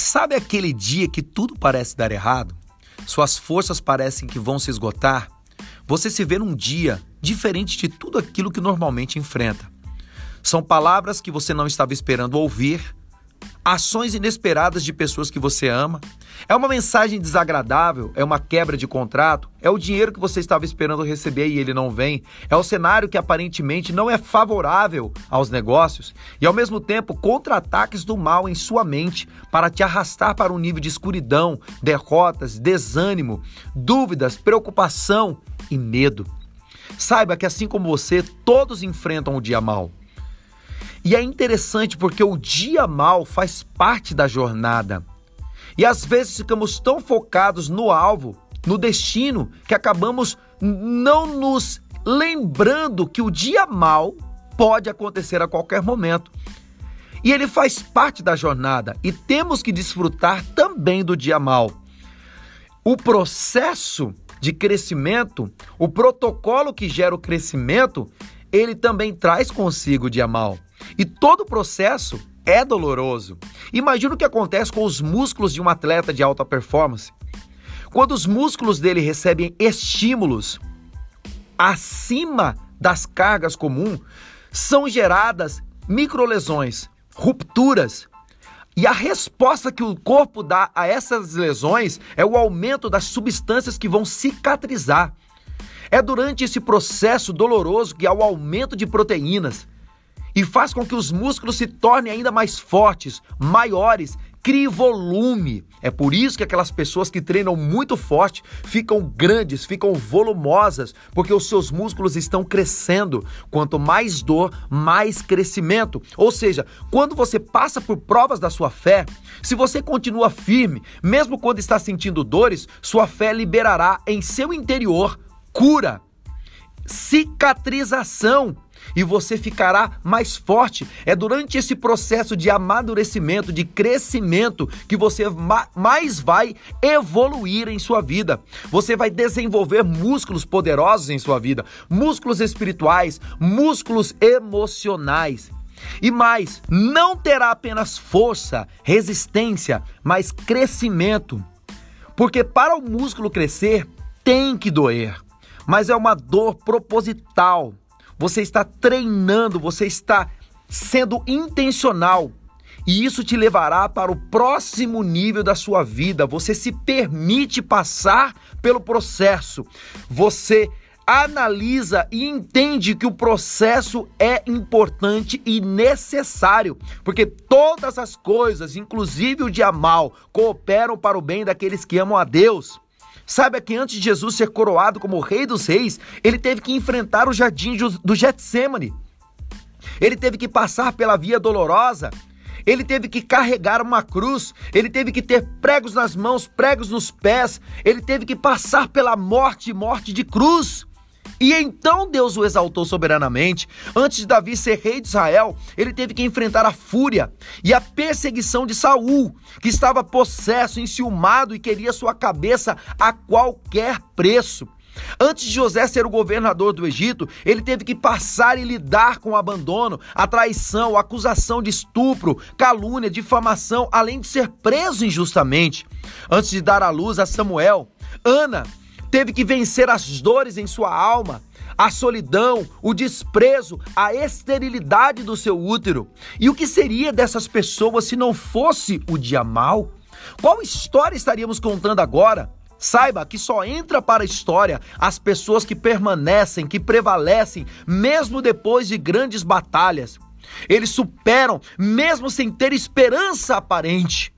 Sabe aquele dia que tudo parece dar errado? Suas forças parecem que vão se esgotar? Você se vê num dia diferente de tudo aquilo que normalmente enfrenta. São palavras que você não estava esperando ouvir, ações inesperadas de pessoas que você ama. É uma mensagem desagradável, é uma quebra de contrato, é o dinheiro que você estava esperando receber e ele não vem, é o cenário que aparentemente não é favorável aos negócios e ao mesmo tempo contra-ataques do mal em sua mente para te arrastar para um nível de escuridão, derrotas, desânimo, dúvidas, preocupação e medo. Saiba que assim como você, todos enfrentam o dia mal. E é interessante porque o dia mal faz parte da jornada. E às vezes ficamos tão focados no alvo, no destino, que acabamos não nos lembrando que o dia mal pode acontecer a qualquer momento. E ele faz parte da jornada e temos que desfrutar também do dia mal. O processo de crescimento, o protocolo que gera o crescimento, ele também traz consigo o dia mal. E todo o processo é doloroso. Imagina o que acontece com os músculos de um atleta de alta performance. Quando os músculos dele recebem estímulos acima das cargas comuns, são geradas microlesões, rupturas. E a resposta que o corpo dá a essas lesões é o aumento das substâncias que vão cicatrizar. É durante esse processo doloroso que há o aumento de proteínas, e faz com que os músculos se tornem ainda mais fortes, maiores, crie volume. É por isso que aquelas pessoas que treinam muito forte ficam grandes, ficam volumosas, porque os seus músculos estão crescendo. Quanto mais dor, mais crescimento. Ou seja, quando você passa por provas da sua fé, se você continua firme, mesmo quando está sentindo dores, sua fé liberará em seu interior cura, cicatrização e você ficará mais forte. É durante esse processo de amadurecimento, de crescimento, que você mais vai evoluir em sua vida. Você vai desenvolver músculos poderosos em sua vida, músculos espirituais, músculos emocionais. E mais, não terá apenas força, resistência, mas crescimento. Porque para o músculo crescer, tem que doer. Mas é uma dor proposital você está treinando, você está sendo intencional. E isso te levará para o próximo nível da sua vida. Você se permite passar pelo processo. Você analisa e entende que o processo é importante e necessário, porque todas as coisas, inclusive o dia mal, cooperam para o bem daqueles que amam a Deus. Saiba que antes de Jesus ser coroado como Rei dos Reis, ele teve que enfrentar o jardim do Getsemane. Ele teve que passar pela via dolorosa. Ele teve que carregar uma cruz, ele teve que ter pregos nas mãos, pregos nos pés, ele teve que passar pela morte, morte de cruz. E então Deus o exaltou soberanamente. Antes de Davi ser rei de Israel, ele teve que enfrentar a fúria e a perseguição de Saul, que estava possesso, enciumado e queria sua cabeça a qualquer preço. Antes de José ser o governador do Egito, ele teve que passar e lidar com o abandono, a traição, a acusação de estupro, calúnia, difamação, além de ser preso injustamente. Antes de dar à luz a Samuel, Ana teve que vencer as dores em sua alma, a solidão, o desprezo, a esterilidade do seu útero. E o que seria dessas pessoas se não fosse o dia mal? Qual história estaríamos contando agora? Saiba que só entra para a história as pessoas que permanecem, que prevalecem, mesmo depois de grandes batalhas. Eles superam, mesmo sem ter esperança aparente.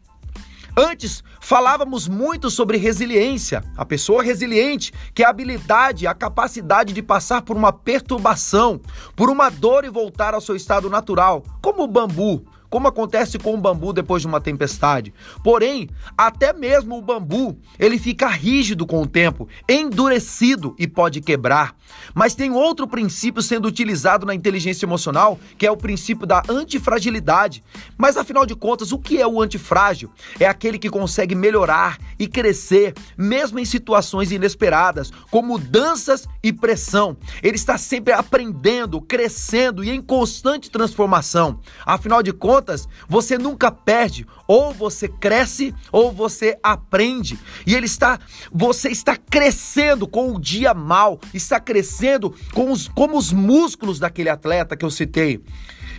Antes, falávamos muito sobre resiliência. A pessoa resiliente, que é a habilidade, a capacidade de passar por uma perturbação, por uma dor e voltar ao seu estado natural, como o bambu, como acontece com o bambu depois de uma tempestade. Porém, até mesmo o bambu, ele fica rígido com o tempo, endurecido e pode quebrar. Mas tem outro princípio sendo utilizado na inteligência emocional, que é o princípio da antifragilidade. Mas afinal de contas, o que é o antifrágil? É aquele que consegue melhorar e crescer, mesmo em situações inesperadas, com mudanças e pressão. Ele está sempre aprendendo, crescendo e em constante transformação. Afinal de contas, contas, você nunca perde, ou você cresce ou você aprende. E ele está, você está crescendo com o dia mal, está crescendo com os, como os músculos daquele atleta que eu citei.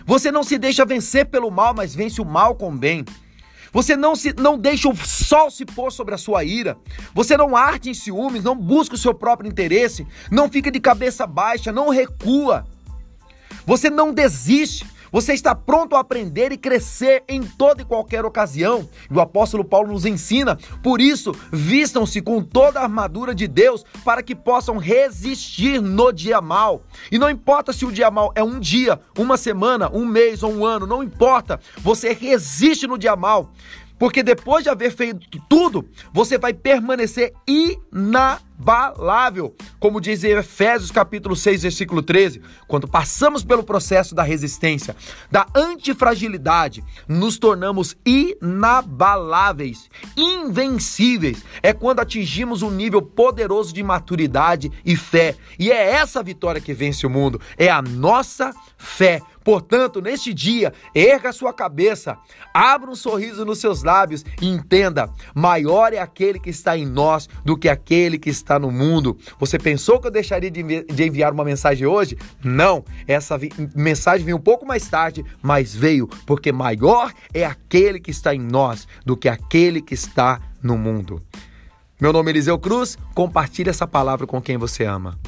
Você não se deixa vencer pelo mal, mas vence o mal com o bem. Você não, se, não deixa o sol se pôr sobre a sua ira. Você não arde em ciúmes, não busca o seu próprio interesse, não fica de cabeça baixa, não recua. Você não desiste. Você está pronto a aprender e crescer em toda e qualquer ocasião. E o apóstolo Paulo nos ensina, por isso, vistam-se com toda a armadura de Deus para que possam resistir no dia mal. E não importa se o dia mal é um dia, uma semana, um mês ou um ano, não importa. Você resiste no dia mal. Porque depois de haver feito tudo, você vai permanecer inabalável. Como diz em Efésios capítulo 6, versículo 13, quando passamos pelo processo da resistência, da antifragilidade, nos tornamos inabaláveis, invencíveis. É quando atingimos um nível poderoso de maturidade e fé. E é essa vitória que vence o mundo, é a nossa fé. Portanto, neste dia, erga sua cabeça, abra um sorriso nos seus lábios e entenda: maior é aquele que está em nós do que aquele que está no mundo. Você pensou que eu deixaria de enviar uma mensagem hoje? Não, essa mensagem veio um pouco mais tarde, mas veio porque maior é aquele que está em nós do que aquele que está no mundo. Meu nome é Eliseu Cruz, compartilhe essa palavra com quem você ama.